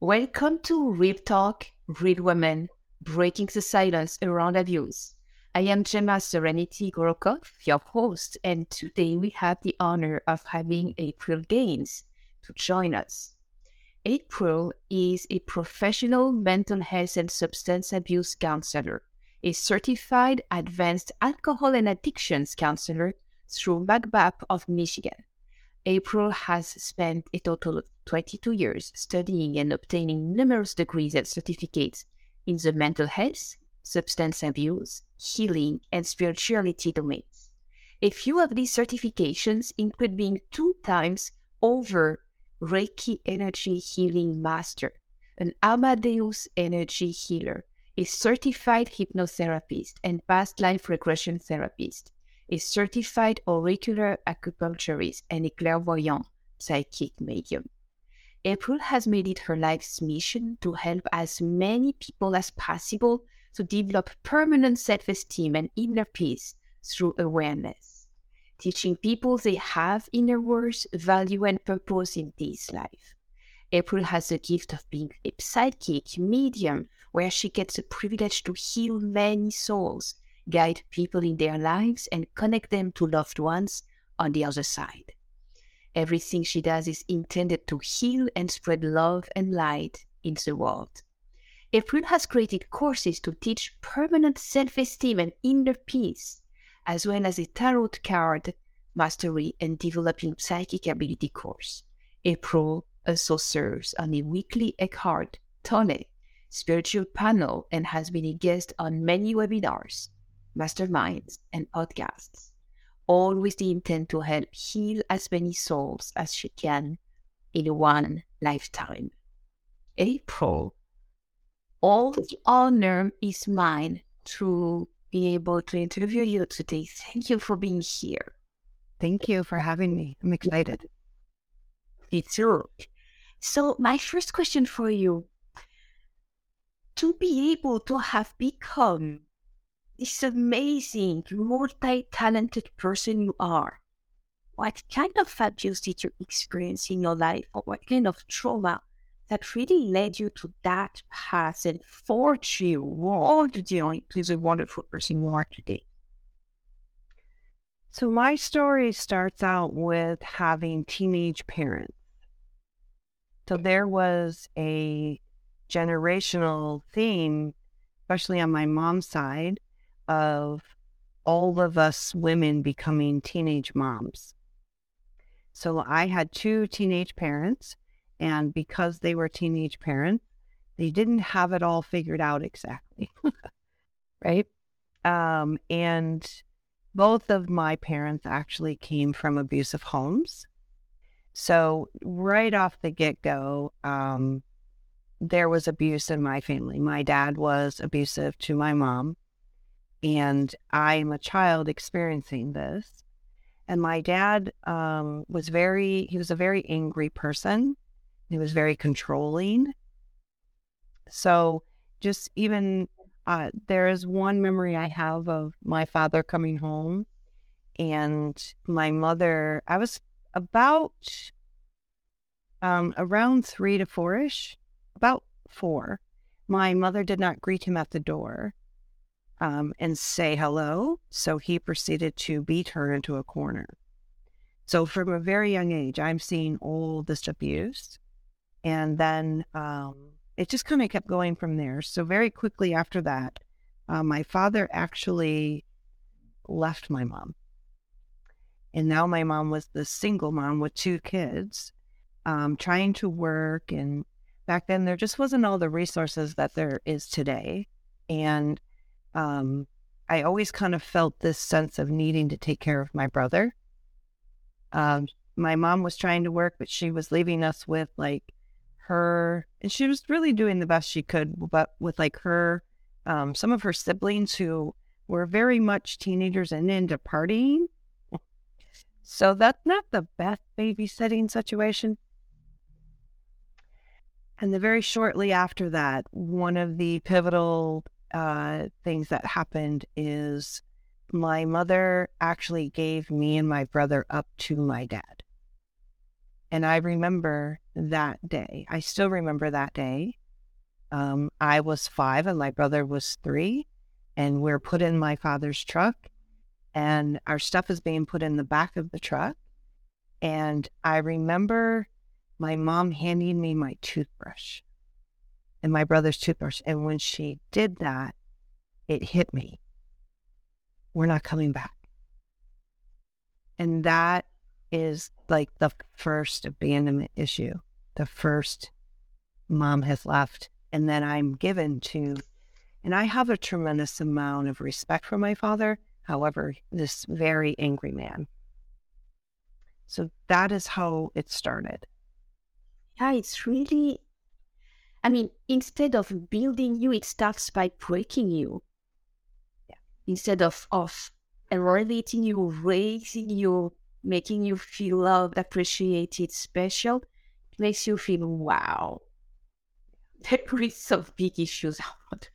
Welcome to Real Talk, Real Women, Breaking the Silence Around Abuse. I am Gemma Serenity Gorokov, your host, and today we have the honor of having April Gaines to join us. April is a professional mental health and substance abuse counselor, a certified advanced alcohol and addictions counselor through McBap of Michigan. April has spent a total of 22 years studying and obtaining numerous degrees and certificates in the mental health, substance abuse, healing, and spirituality domains. A few of these certifications include being two times over Reiki Energy Healing Master, an Ama Deus Energy Healer, a certified hypnotherapist and past life regression therapist, a certified auricular acupuncturist, and a clairvoyant psychic medium. April has made it her life's mission to help as many people as possible to develop permanent self esteem and inner peace through awareness teaching people they have inner worth, value, and purpose in this life. April has the gift of being a psychic medium where she gets the privilege to heal many souls, guide people in their lives, and connect them to loved ones on the other side. Everything she does is intended to heal and spread love and light in the world. April has created courses to teach permanent self esteem and inner peace as well as a tarot card mastery and developing psychic ability course. April also serves on a weekly Eckhart Tolle spiritual panel and has been a guest on many webinars, masterminds, and podcasts, all with the intent to help heal as many souls as she can in one lifetime. April, all the honor is mine to be able to interview you today. Thank you for being here. Thank you for having me. I'm excited. It's true. So, my first question for you to be able to have become this amazing, multi talented person you are, what kind of abuse did you experience in your life, or what kind of trauma that really led you to that path and forged you all the way to the wonderful person you are today? So, my story starts out with having teenage parents. So, there was a generational theme, especially on my mom's side, of all of us women becoming teenage moms. So, I had two teenage parents and because they were teenage parents, they didn't have it all figured out exactly. right. Um, and both of my parents actually came from abusive homes. So, right off the get go, um, there was abuse in my family. My dad was abusive to my mom, and I'm a child experiencing this. And my dad um, was very, he was a very angry person. He was very controlling. So, just even uh, there is one memory I have of my father coming home and my mother. I was about um, around three to four ish, about four. My mother did not greet him at the door um, and say hello. So he proceeded to beat her into a corner. So from a very young age, I'm seeing all this abuse. And then um, it just kind of kept going from there. So, very quickly after that, uh, my father actually left my mom. And now my mom was the single mom with two kids, um, trying to work. And back then, there just wasn't all the resources that there is today. And um, I always kind of felt this sense of needing to take care of my brother. Um, my mom was trying to work, but she was leaving us with like her, and she was really doing the best she could, but with like her, um, some of her siblings who were very much teenagers and into partying. So that's not the best babysitting situation. And the very shortly after that, one of the pivotal uh, things that happened is my mother actually gave me and my brother up to my dad. And I remember that day. I still remember that day. Um, I was five and my brother was three, and we're put in my father's truck, and our stuff is being put in the back of the truck. And I remember my mom handing me my toothbrush and my brother's toothbrush. And when she did that, it hit me. We're not coming back. And that is like the first abandonment issue. The first mom has left. And then I'm given to, and I have a tremendous amount of respect for my father. However, this very angry man. So that is how it started. Yeah, it's really, I mean, instead of building you, it starts by breaking you. Yeah. Instead of, of elevating you, raising you, making you feel loved, appreciated, special, it makes you feel, wow, there is some big issues out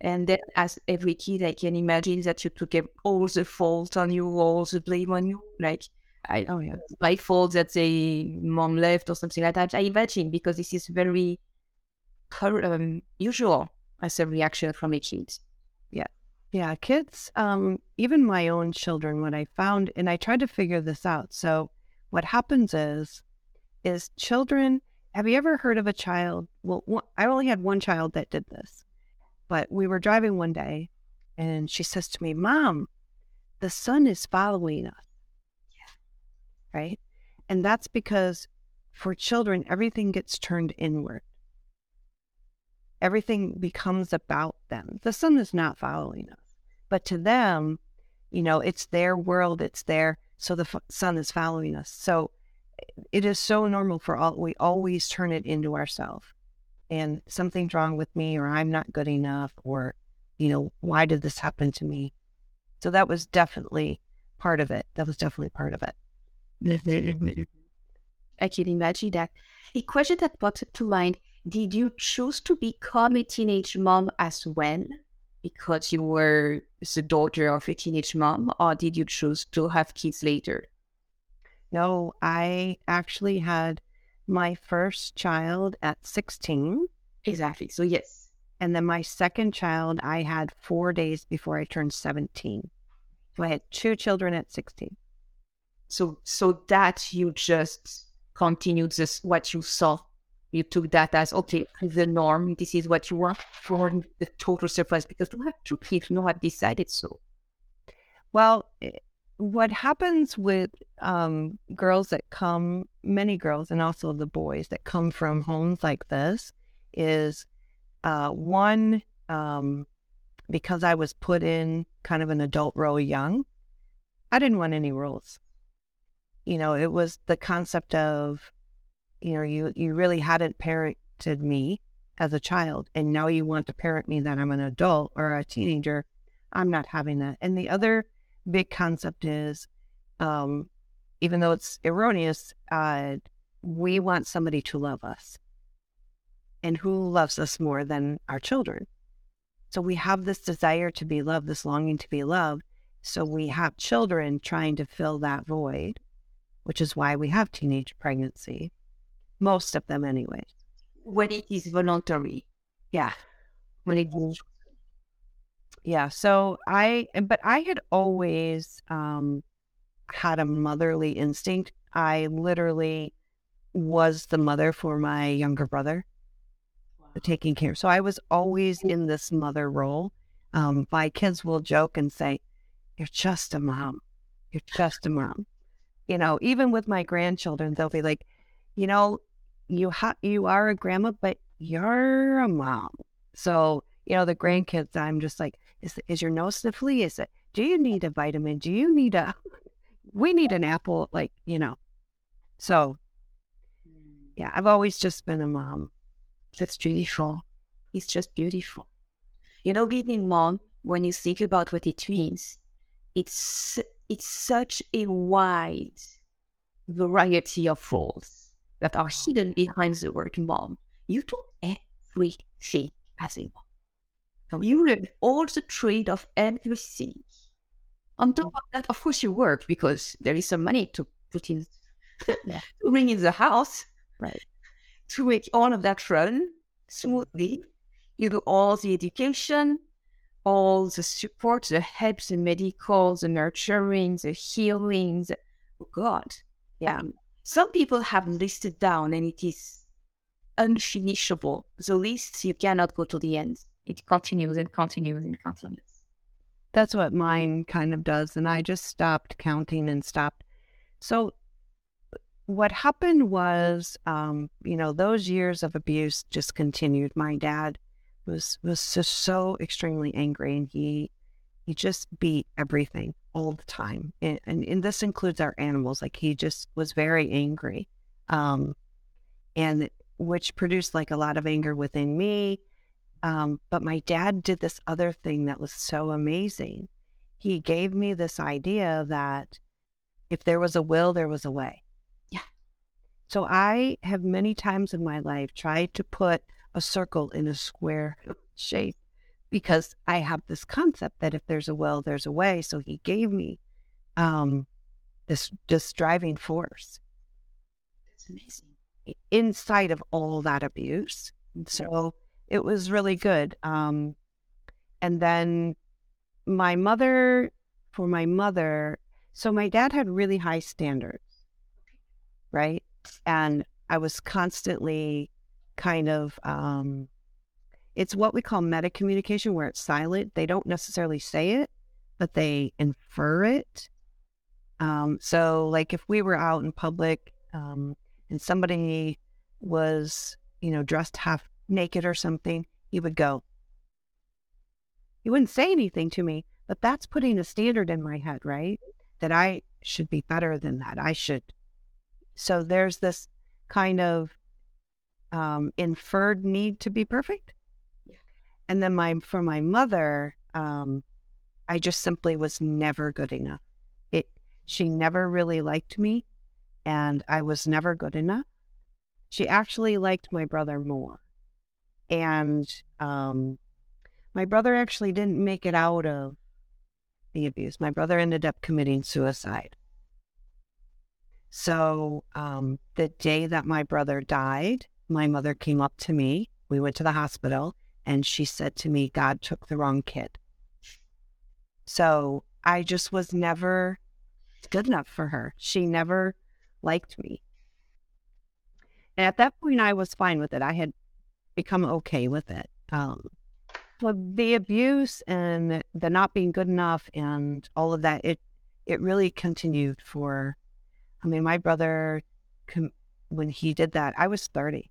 and then, as every kid, I can imagine that you took all the fault on you, all the blame on you. Like, I, oh yeah, my fault that the mom left or something like that. I imagine because this is very um, usual as a reaction from a kid. Yeah. Yeah. Kids, um, even my own children, what I found, and I tried to figure this out. So, what happens is, is children, have you ever heard of a child? Well, one, I only had one child that did this, but we were driving one day and she says to me, Mom, the sun is following us. Yeah. Right. And that's because for children, everything gets turned inward. Everything becomes about them. The sun is not following us, but to them, you know, it's their world, it's their, so the f- sun is following us. So eh, it is so normal for all, we always turn it into ourselves and something's wrong with me or I'm not good enough or, you know, why did this happen to me? So that was definitely part of it. That was definitely part of it. I can imagine that. A question that popped to mind Did you choose to become a teenage mom as well because you were the daughter of a teenage mom, or did you choose to have kids later? No, I actually had my first child at 16. Exactly. So, yes. And then my second child, I had four days before I turned 17. So I had two children at 16. So, so that you just continued this, what you saw. You took that as, okay, the norm. This is what you want for the total surprise because you have two kids. You have decided so. Well, what happens with um, girls that come, many girls, and also the boys that come from homes like this, is uh, one, um, because I was put in kind of an adult role young, I didn't want any rules. You know, it was the concept of, you know, you you really hadn't parented me as a child, and now you want to parent me that I'm an adult or a teenager. I'm not having that. And the other big concept is, um, even though it's erroneous, uh, we want somebody to love us. And who loves us more than our children? So we have this desire to be loved, this longing to be loved. So we have children trying to fill that void, which is why we have teenage pregnancy. Most of them, anyway. When it is voluntary. Yeah. When it is yeah so i but i had always um had a motherly instinct i literally was the mother for my younger brother wow. taking care so i was always in this mother role um my kids will joke and say you're just a mom you're just a mom you know even with my grandchildren they'll be like you know you ha- you are a grandma but you're a mom so you know the grandkids i'm just like is, is your nose sniffly? Is it, do you need a vitamin? Do you need a, we need an apple, like, you know. So, mm. yeah, I've always just been a mom. That's beautiful. It's just beautiful. You know, being mom, when you think about what it means, it's it's such a wide variety of roles that are hidden behind the word mom. You do everything as a mom. You learn all the trade of everything. On top of that, of course, you work because there is some money to put in to bring in the house, Right. to make all of that run smoothly. You do all the education, all the support, the help, the medical, the nurturing, the healing. The, oh God, Yeah. Um, some people have listed down and it is unfinishable. The list, you cannot go to the end. It continues and continues and continues. That's what mine kind of does. And I just stopped counting and stopped. So, what happened was, um, you know, those years of abuse just continued. My dad was was just so extremely angry, and he he just beat everything all the time, and, and and this includes our animals. Like he just was very angry, um, and which produced like a lot of anger within me. Um, but my dad did this other thing that was so amazing. He gave me this idea that if there was a will, there was a way. Yeah. So I have many times in my life tried to put a circle in a square shape because I have this concept that if there's a will, there's a way. So he gave me um, this this driving force That's amazing. inside of all that abuse. So it was really good. Um, and then my mother, for my mother, so my dad had really high standards, right? And I was constantly kind of, um, it's what we call meta communication, where it's silent. They don't necessarily say it, but they infer it. Um, so, like if we were out in public um, and somebody was, you know, dressed half naked or something, he would go. He wouldn't say anything to me, but that's putting a standard in my head, right? That I should be better than that. I should. So there's this kind of um, inferred need to be perfect. And then my for my mother, um, I just simply was never good enough. It she never really liked me, and I was never good enough. She actually liked my brother more, and um, my brother actually didn't make it out of the abuse. My brother ended up committing suicide. So um, the day that my brother died, my mother came up to me. We went to the hospital, and she said to me, "God took the wrong kid." So I just was never good enough for her. She never liked me. And at that point, I was fine with it. I had become okay with it. Um, the abuse and the not being good enough and all of that, it it really continued for. I mean, my brother, when he did that, I was thirty.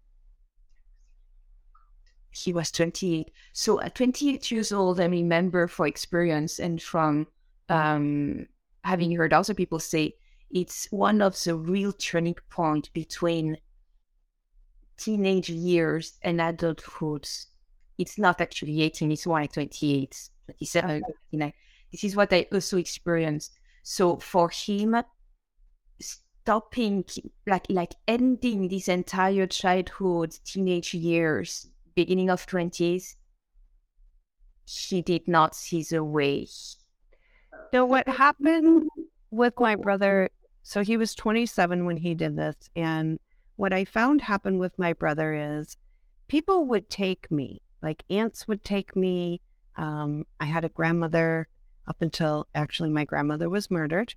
He was 28. So at 28 years old, I remember for experience and from um, having heard other people say, it's one of the real turning point between teenage years and adulthood. It's not actually 18, it's more like 28, 27, 29. This is what I also experienced. So for him, stopping, like like ending this entire childhood, teenage years, beginning of 20s, he did not see the way. So what happened with my brother? So he was 27 when he did this, and what I found happened with my brother is people would take me, like aunts would take me. Um, I had a grandmother up until actually my grandmother was murdered.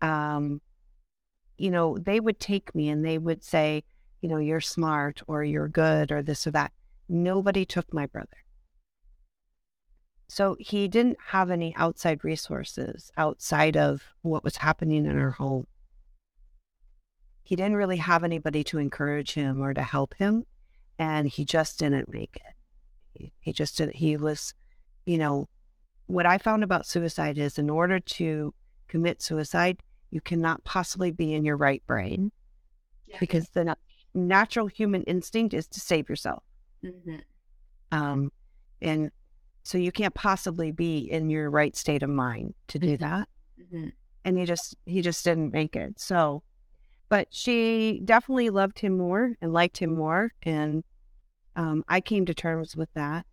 Um, you know, they would take me and they would say, you know, you're smart or you're good or this or that. Nobody took my brother. So he didn't have any outside resources outside of what was happening in our home. He didn't really have anybody to encourage him or to help him. And he just didn't make it. He, just didn't, he was, you know, what I found about suicide is in order to commit suicide, you cannot possibly be in your right brain Yeah. because the na- natural human instinct is to save yourself. Mm-hmm. Um, and so you can't possibly be in your right state of mind to do that. Mm-hmm. And he just he just didn't make it. So but she definitely loved him more and liked him more. And um, I came to terms with that.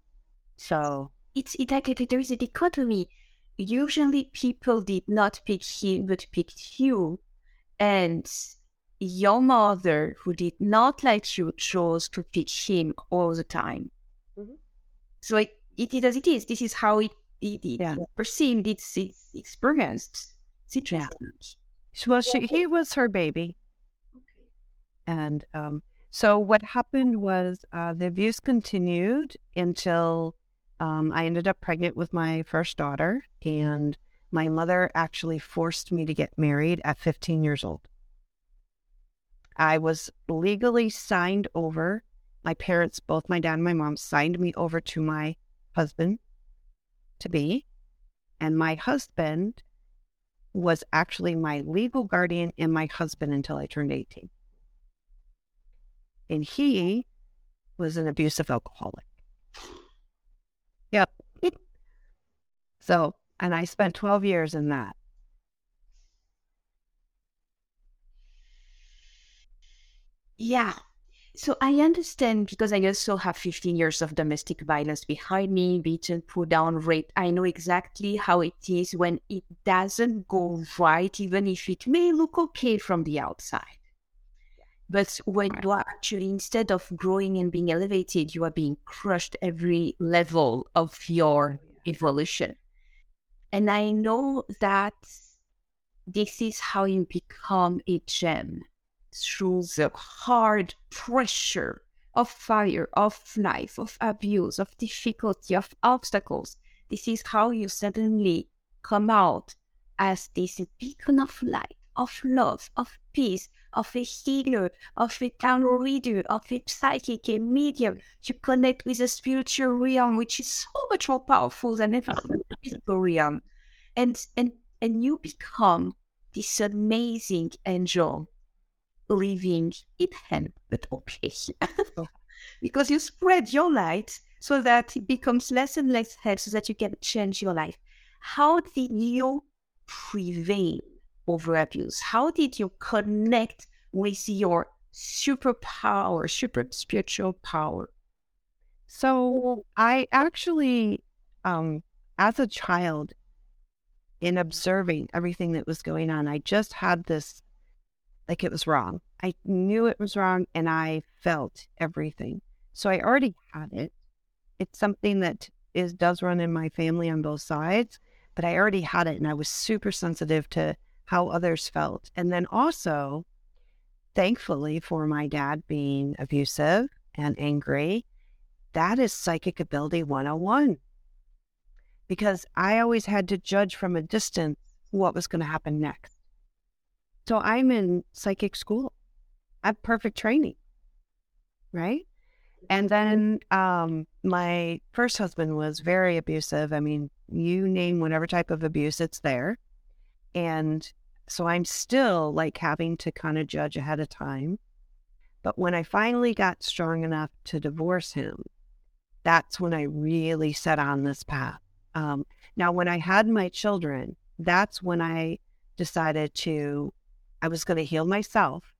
So It's it, like there is a dichotomy. Usually people did not pick him but picked you. And your mother, who did not like you, chose to teach him all the time. Mm-hmm. So it, it is as it is. This is how it, it, it yeah. perceived, it's, it's experienced. It's Yeah. Well, she, he was her baby. Okay. And um, so what happened was uh, the abuse continued until um, I ended up pregnant with my first daughter. And my mother actually forced me to get married at 15 years old. I was legally signed over. My parents, both my dad and my mom, signed me over to my husband to be. And my husband was actually my legal guardian and my husband until I turned 18. And he was an abusive alcoholic. Yep. so, and I spent 12 years in that. Yeah. So I understand because I also have 15 years of domestic violence behind me, beaten, put down, raped. I know exactly how it is when it doesn't go right, even if it may look okay from the outside. But when you are actually, instead of growing and being elevated, you are being crushed every level of your oh, evolution. And I know that this is how you become a gem through the hard pressure of fire, of life, of abuse, of difficulty, of obstacles. This is how you suddenly come out as this beacon of light, of love, of peace, of a healer, of a tarot reader, of a psychic, a medium. You connect with a spiritual realm, which is so much more powerful than ever physical realm. And, and, and you become this amazing angel living in heaven, but okay. because you spread your light so that it becomes less and less hell so that you can change your life. How did you prevail over abuse? How did you connect with your superpower, super spiritual power? So I actually, um, as a child, in observing everything that was going on, I just had this like it was wrong. I knew it was wrong and I felt everything. So I already had it. It's something that is does run in my family on both sides, but I already had it and I was super sensitive to how others felt. And then also, thankfully for my dad being abusive and angry, that is psychic ability 101. Because I always had to judge from a distance what was going to happen next. So I'm in psychic school. I have perfect training. Right. And then um, my first husband was very abusive. I mean, you name whatever type of abuse, it's there. And so I'm still like having to kind of judge ahead of time. But when I finally got strong enough to divorce him, that's when I really set on this path. Um, now, when I had my children, that's when I decided to I was going to heal myself.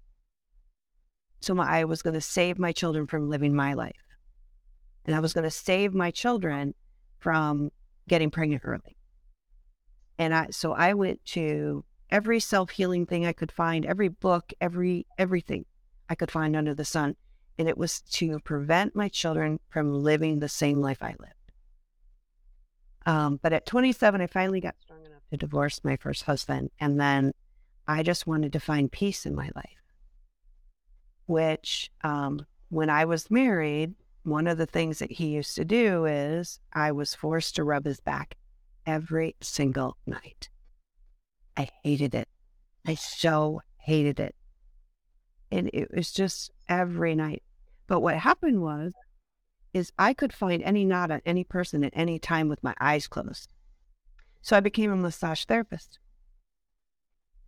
So my, I was going to save my children from living my life. And I was going to save my children from getting pregnant early. And I, so I went to every self healing thing I could find, every book, every, everything I could find under the sun. And it was to prevent my children from living the same life I lived. Um, but at 27, I finally got strong enough to divorce my first husband. And then I just wanted to find peace in my life. Which, um, when I was married, one of the things that he used to do is I was forced to rub his back every single night. I hated it. I so hated it. And it was just every night. But what happened was, is I could find any knot on any person at any time with my eyes closed. So I became a massage therapist.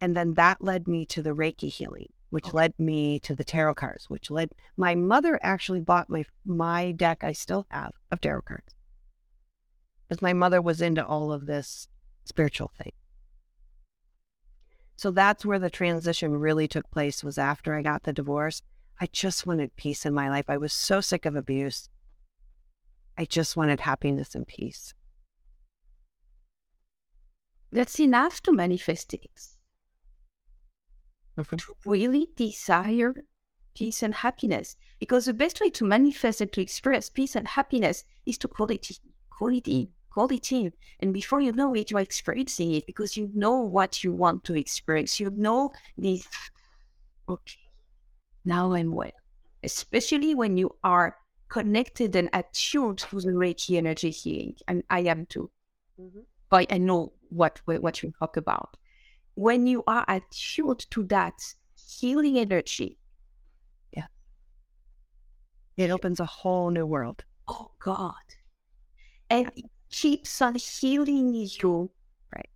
And then that led me to the Reiki healing, which led me to the tarot cards, which led my mother actually bought my my deck I still have of tarot cards. Because my mother was into all of this spiritual thing. So that's where the transition really took place was after I got the divorce. I just wanted peace in my life. I was so sick of abuse. I just wanted happiness and peace. That's enough to manifest it. to really desire peace and happiness. Because the best way to manifest and to express peace and happiness is to call it, call it in, call it in. And before you know it, you're experiencing it because you know what you want to experience. You know this, okay, now I'm well. Especially when you are connected and attuned to the Reiki energy healing. And I am too. Mm-hmm. But I know what, what you talk about. When you are attuned to that healing energy, yeah, it opens a whole new world. Oh God. And it keeps on healing you right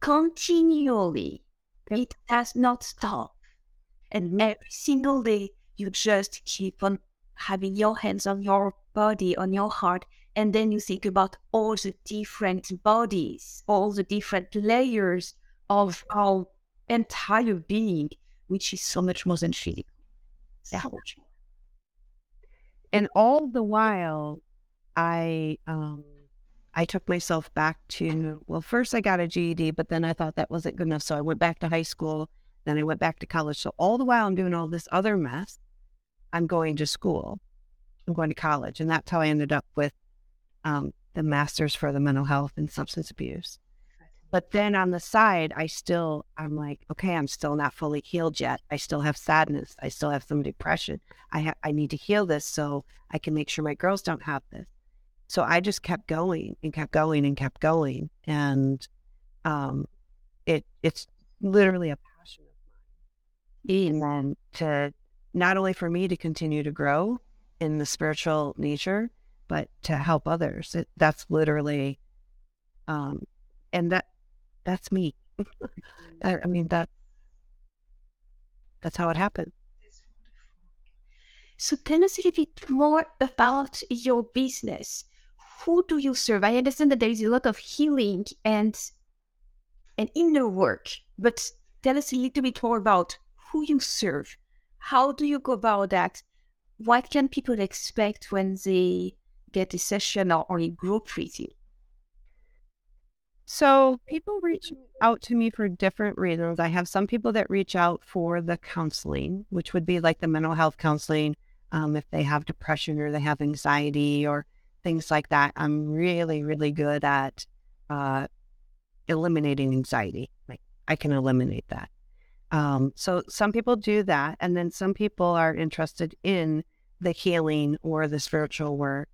continually. It does not stop. And every single day you just keep on having your hands on your body, on your heart, and then you think about all the different bodies, all the different layers of our entire being, which is so much more than physical. So. And all the while, I um, I took myself back to well, first I got a GED, but then I thought that wasn't good enough, so I went back to high school. Then I went back to college. So all the while I'm doing all this other mess, I'm going to school. I'm going to college, and that's how I ended up with um, the Masters for the Mental Health and Substance Abuse. But then on the side, I still, I'm like, okay, I'm still not fully healed yet. I still have sadness. I still have some depression. I ha- I need to heal this so I can make sure my girls don't have this. So I just kept going and kept going and kept going, and um, it it's literally a passion of mine. And to not only for me to continue to grow in the spiritual nature, but to help others. It, that's literally, um, and that that's me. I, I mean that that's how it happened. So tell us a little bit more about your business. Who do you serve? I understand that there is a lot of healing and and inner work, but tell us a little bit more about who you serve. How do you go about that? What can people expect when they get a session or, or a group you? So people reach out to me for different reasons. I have some people that reach out for the counseling, which would be like the mental health counseling, um, if they have depression or they have anxiety or things like that. I'm really, really good at uh, eliminating anxiety. Like I can eliminate that. Um, so some people do that, and then some people are interested in the healing or the spiritual work.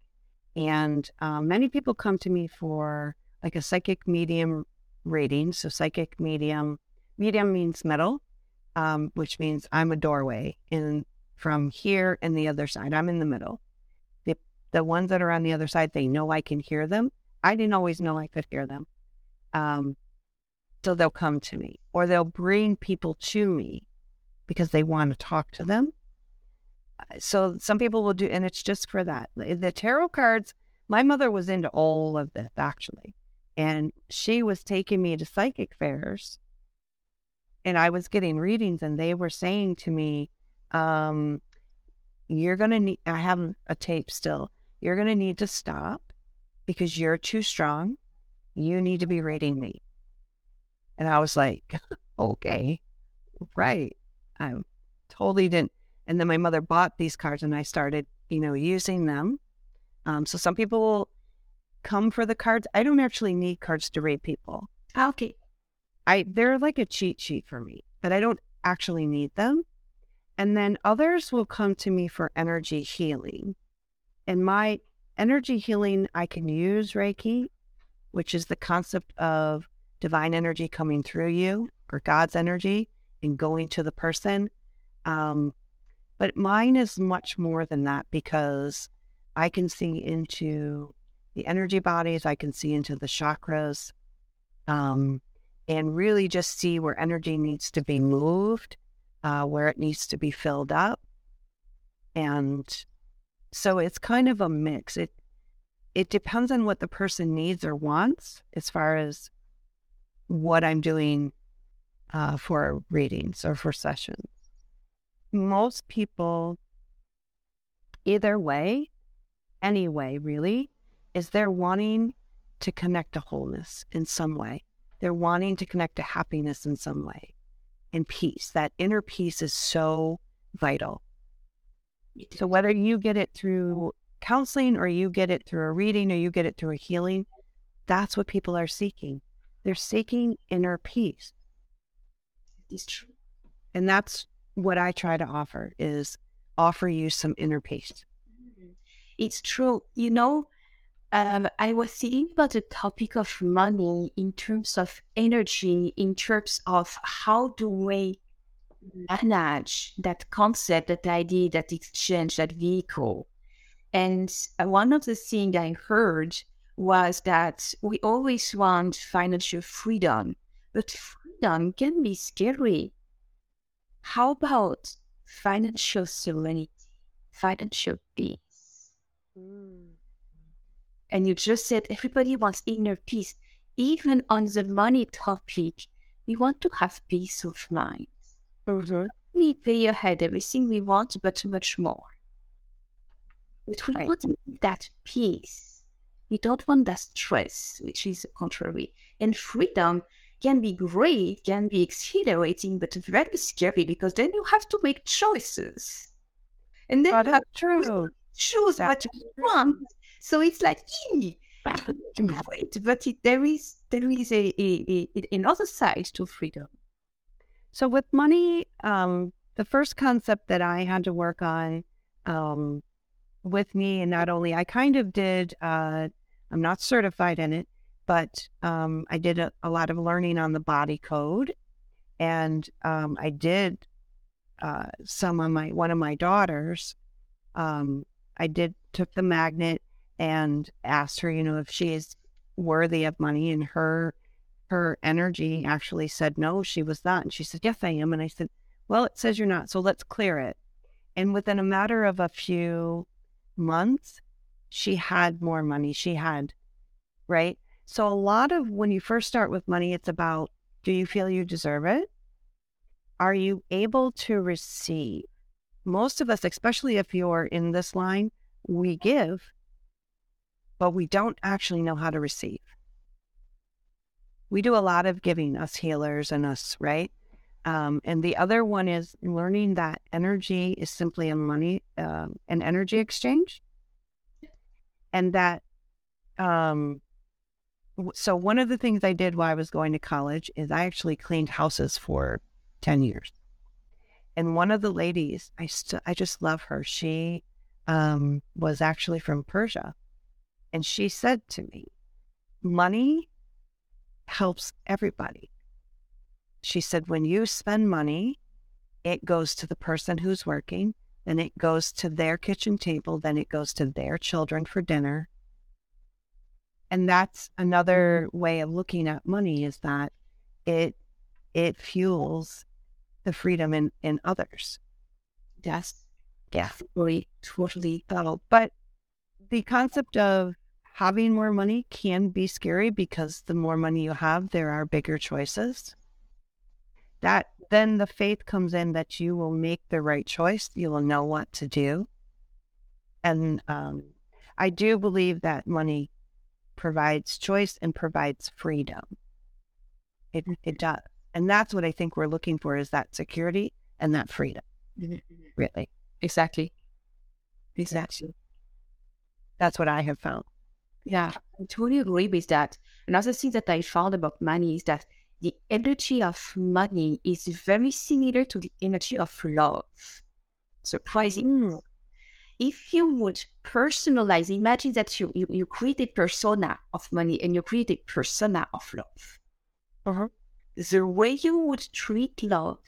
And um, many people come to me for like a psychic medium rating. So psychic medium, medium means middle, um, which means I'm a doorway in from here and the other side. I'm in the middle. The the ones that are on the other side, they know I can hear them. I didn't always know I could hear them. Um, so they'll come to me or they'll bring people to me because they want to talk to them. So some people will do, and it's just for that. The tarot cards, my mother was into all of this actually. And she was taking me to psychic fairs and I was getting readings and they were saying to me, um, you're going to need, I have a tape still, you're going to need to stop because you're too strong. You need to be reading me. And I was like, okay, right. I totally didn't. And then my mother bought these cards and I started, you know, using them. Um, so some people come for the cards. I don't actually need cards to read people. Okay. I they're like a cheat sheet for me, but I don't actually need them. And then others will come to me for energy healing. And my energy healing, I can use Reiki, which is the concept of divine energy coming through you or God's energy and going to the person. Um, but mine is much more than that because I can see into the energy bodies. I can see into the chakras um, and really just see where energy needs to be moved, uh, where it needs to be filled up. And so it's kind of a mix. It it depends on what the person needs or wants as far as what I'm doing uh, for readings or for sessions. Most people, either way, anyway, really, is they're wanting to connect to wholeness in some way. They're wanting to connect to happiness in some way. and peace. That inner peace is so vital. So whether you get it through counseling or you get it through a reading or you get it through a healing, that's what people are seeking. They're seeking inner peace. It's true. And that's what I try to offer is offer you some inner peace. Mm-hmm. It's true. You know, um, I was thinking about the topic of money in terms of energy, in terms of how do we manage that concept, that idea, that exchange, that vehicle. And uh, one of the things I heard was that we always want financial freedom, but freedom can be scary. How about financial serenity, financial peace? Mm. And you just said everybody wants inner peace. Even on the money topic, we want to have peace of mind. Mm-hmm. We pay ahead everything we want, but much more. But we right. want that peace. We don't want that stress, which is contrary. And freedom can be great, can be exhilarating, but very scary because then you have to make choices. And then you have to choose what you want so it's like, wait, but it, there is there is a, a, a, another side to freedom. So with money, um, the first concept that I had to work on um, with me, and not only I kind of did, uh, I'm not certified in it, but um, I did a, a, lot of learning on the body code, and um, I did uh, some of my one of my daughters. Um, I did took the magnet and asked her, you know, if she is worthy of money. And her her energy actually said no, she was not. And she said, Yes, I am. And I said, Well, it says you're not, so let's clear it. And within a matter of a few months, she had more money. She had, right? So a lot of when you first start with money, it's about do you feel you deserve it? Are you able to receive? Most of us, especially if you're in this line, we give but we don't actually know how to receive. We do a lot of giving, us healers and us, right? Um, and the other one is learning that energy is simply a money, uh, an energy exchange, and that. Um, so one of the things I did while I was going to college is I actually cleaned houses for ten years, and one of the ladies, I st- I just love her. She um, was actually from Persia, and she said to me, Money helps everybody. She said, When you spend money, it goes to the person who's working, then it goes to their kitchen table, then it goes to their children for dinner. And that's mm-hmm. another way of looking at money is that it it fuels the freedom in, in others. Yes. Yeah. Totally, totally. But the concept of having more money can be scary because the more money you have, there are bigger choices. That then the faith comes in that you will make the right choice. You will know what to do. And um, I do believe that money provides choice and provides freedom. It, it does. And that's what I think we're looking for is that security and that freedom. Mm-hmm. Really. Exactly. Exactly. That's what I have found. Yeah, I totally agree with that. Another thing that I found about money is that the energy of money is very similar to the energy of love. Surprising. Mm. If you would personalize, imagine that you, you, you create a persona of money and you create a persona of love. Uh-huh. The way you would treat love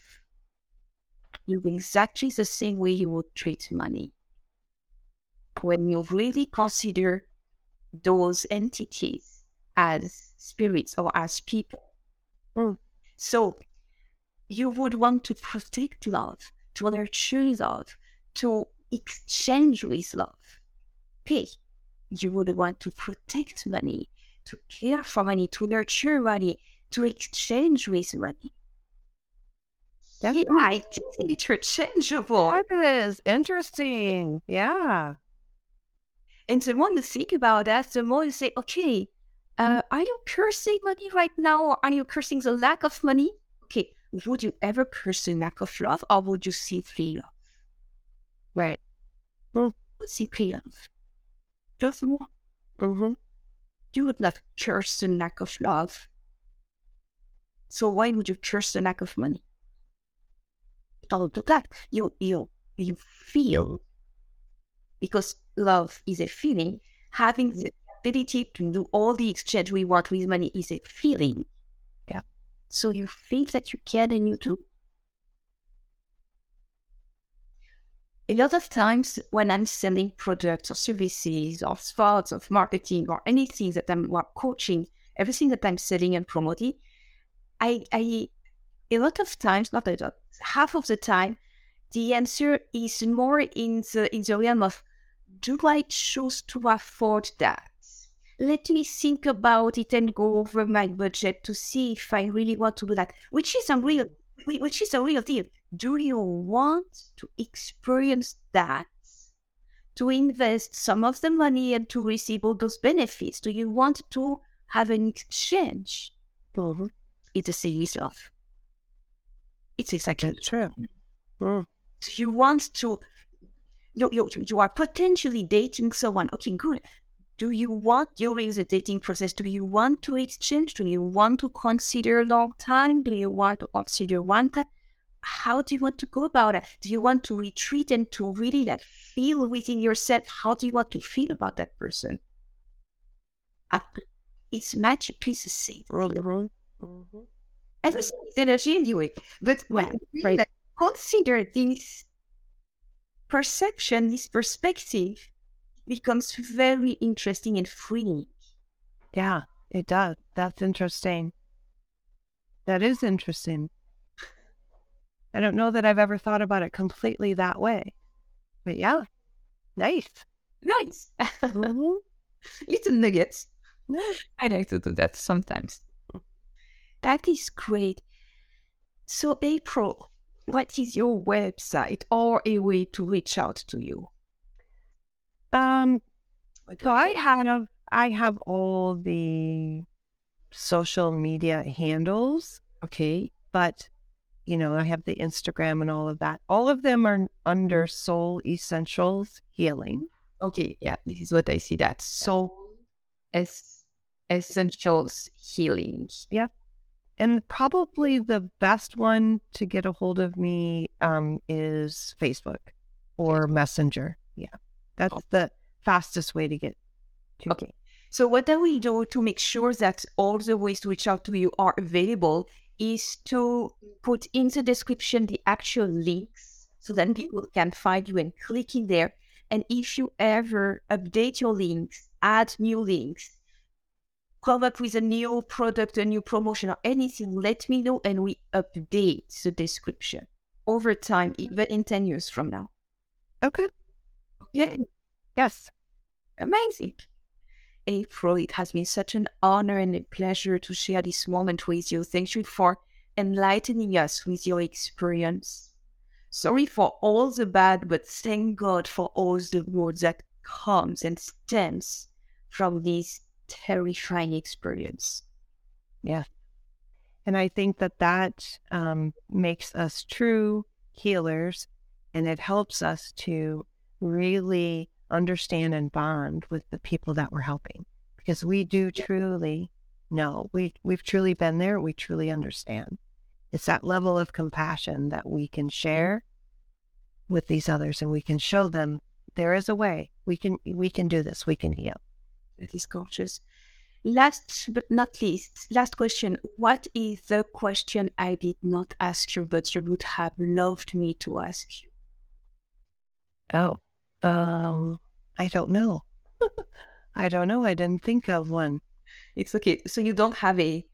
is exactly the same way you would treat money. When you really consider those entities as spirits or as people. Mm. So you would want to protect love, to nurture love, to exchange with love. Pay. You would want to protect money, to care for money, to nurture money, to exchange with money. That's yeah, it's interchangeable. That is interesting. Yeah. And the more you think about that, the more you say, okay, uh, are you cursing money right now or are you cursing the lack of money? Okay, would you ever curse the lack of love or would you simply love? Right. Well, simply love. Just one. Mm-hmm. You would not curse the lack of love. So why would you curse the lack of money? Don't do that. You you you feel because love is a feeling. Having the ability to do all the exchange we want with money is a feeling. Yeah. So you feel that you can and you do. A lot of times when I'm selling products or services or thoughts of marketing or anything that I'm or coaching, everything that I'm selling and promoting, I, I a lot of times, not a lot, half of the time, the answer is more in the in the realm of do I choose to afford that? Let me think about it and go over my budget to see if I really want to do that, which is a real which is a real deal. Do you want to experience that? To invest some of the money and to receive all those benefits? Do you want to have an exchange? Mm-hmm. It's a serious love. It's exactly true. Mm. So you want to, you, you, you are potentially dating someone. Okay, good. Do you want during the dating process? Do you want to exchange? Do you want to consider a long time? Do you want to consider one time? How do you want to go about it? Do you want to retreat and to really like feel within yourself? How do you want to feel about that person? Uh, it's magically the same. Mm-hmm. Everything is energy anyway. But when right. like, consider this perception, this perspective, becomes very interesting and freeing. Yeah, it does. That's interesting. That is interesting. I don't know that I've ever thought about it completely that way. But yeah, nice. Nice. Mhm. Little nuggets. I like to do that sometimes. That is great. So, April, what is your website or a way to reach out to you? Um, so I have I have all the social media handles, Okay. but you know, I have the Instagram and all of that. All of them are under Soul Essentials Healing. Okay. Yeah, this is what I see that. Soul es- essentials healing. And probably the best one to get a hold of me um, is Facebook or Messenger. Yeah, that's Oh. the fastest way to get to Okay. So what I we do to make sure that all the ways to reach out to you are available is to put in the description the actual links so that people can find you and click in there. And if you ever update your links, add new links, come up with a new product, a new promotion or anything, let me know and we update the description over time, even in 10 years from now. Okay. Yeah. Yes. Amazing. April, it has been such an honor and a pleasure to share this moment with you. Thank you for enlightening us with your experience. Sorry for all the bad, but thank God for all the good that comes and stems from this terrifying experience. Yeah. And I think that that um, makes us true healers and it helps us to really understand and bond with the people that we're helping because we do truly know we, we've truly been there. We truly understand. It's that level of compassion that we can share with these others and we can show them there is a way we can we can do this we can heal That is gorgeous. Last but not least, last question. What is the question I did not ask you, but you would have loved me to ask you? Oh, um, I don't know. I don't know. I didn't think of one. It's okay. So you don't have a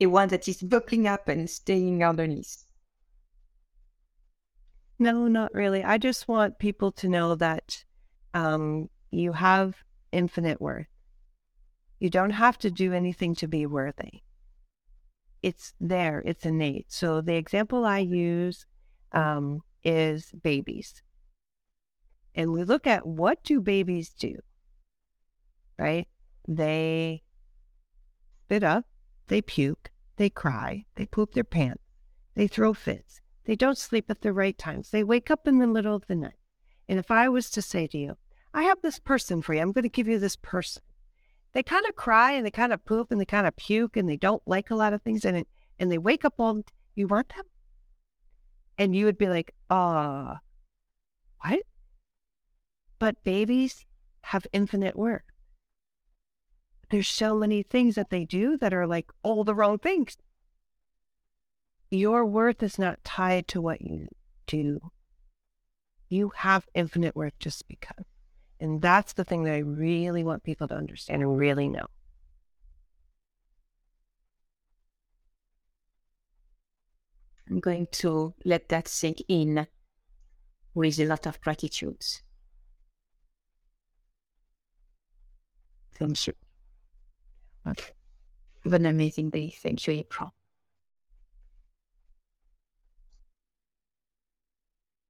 a one that is bubbling up and staying underneath. No, not really. I just want people to know that um, you have infinite worth. You don't have to do anything to be worthy. It's there, it's innate. So the example I use um, is babies. And we look at what do babies do? Right? They spit up, they puke, they cry, they poop their pants, They throw fits. They don't sleep at the right times. They wake up in the middle of the night. And if I was to say to you, I have this person for you, I'm going to give you this person. They kind of cry and they kind of poop and they kind of puke and they don't like a lot of things in it. And they wake up all, you want them? And you would be like, uh, what? But babies have infinite worth. There's so many things that they do that are like all the wrong things. Your worth is not tied to what you do. You have infinite worth just because. And that's the thing that I really want people to understand and really know. I'm going to let that sink in with a lot of gratitude. Thank you. Have an amazing day. Thank you, April.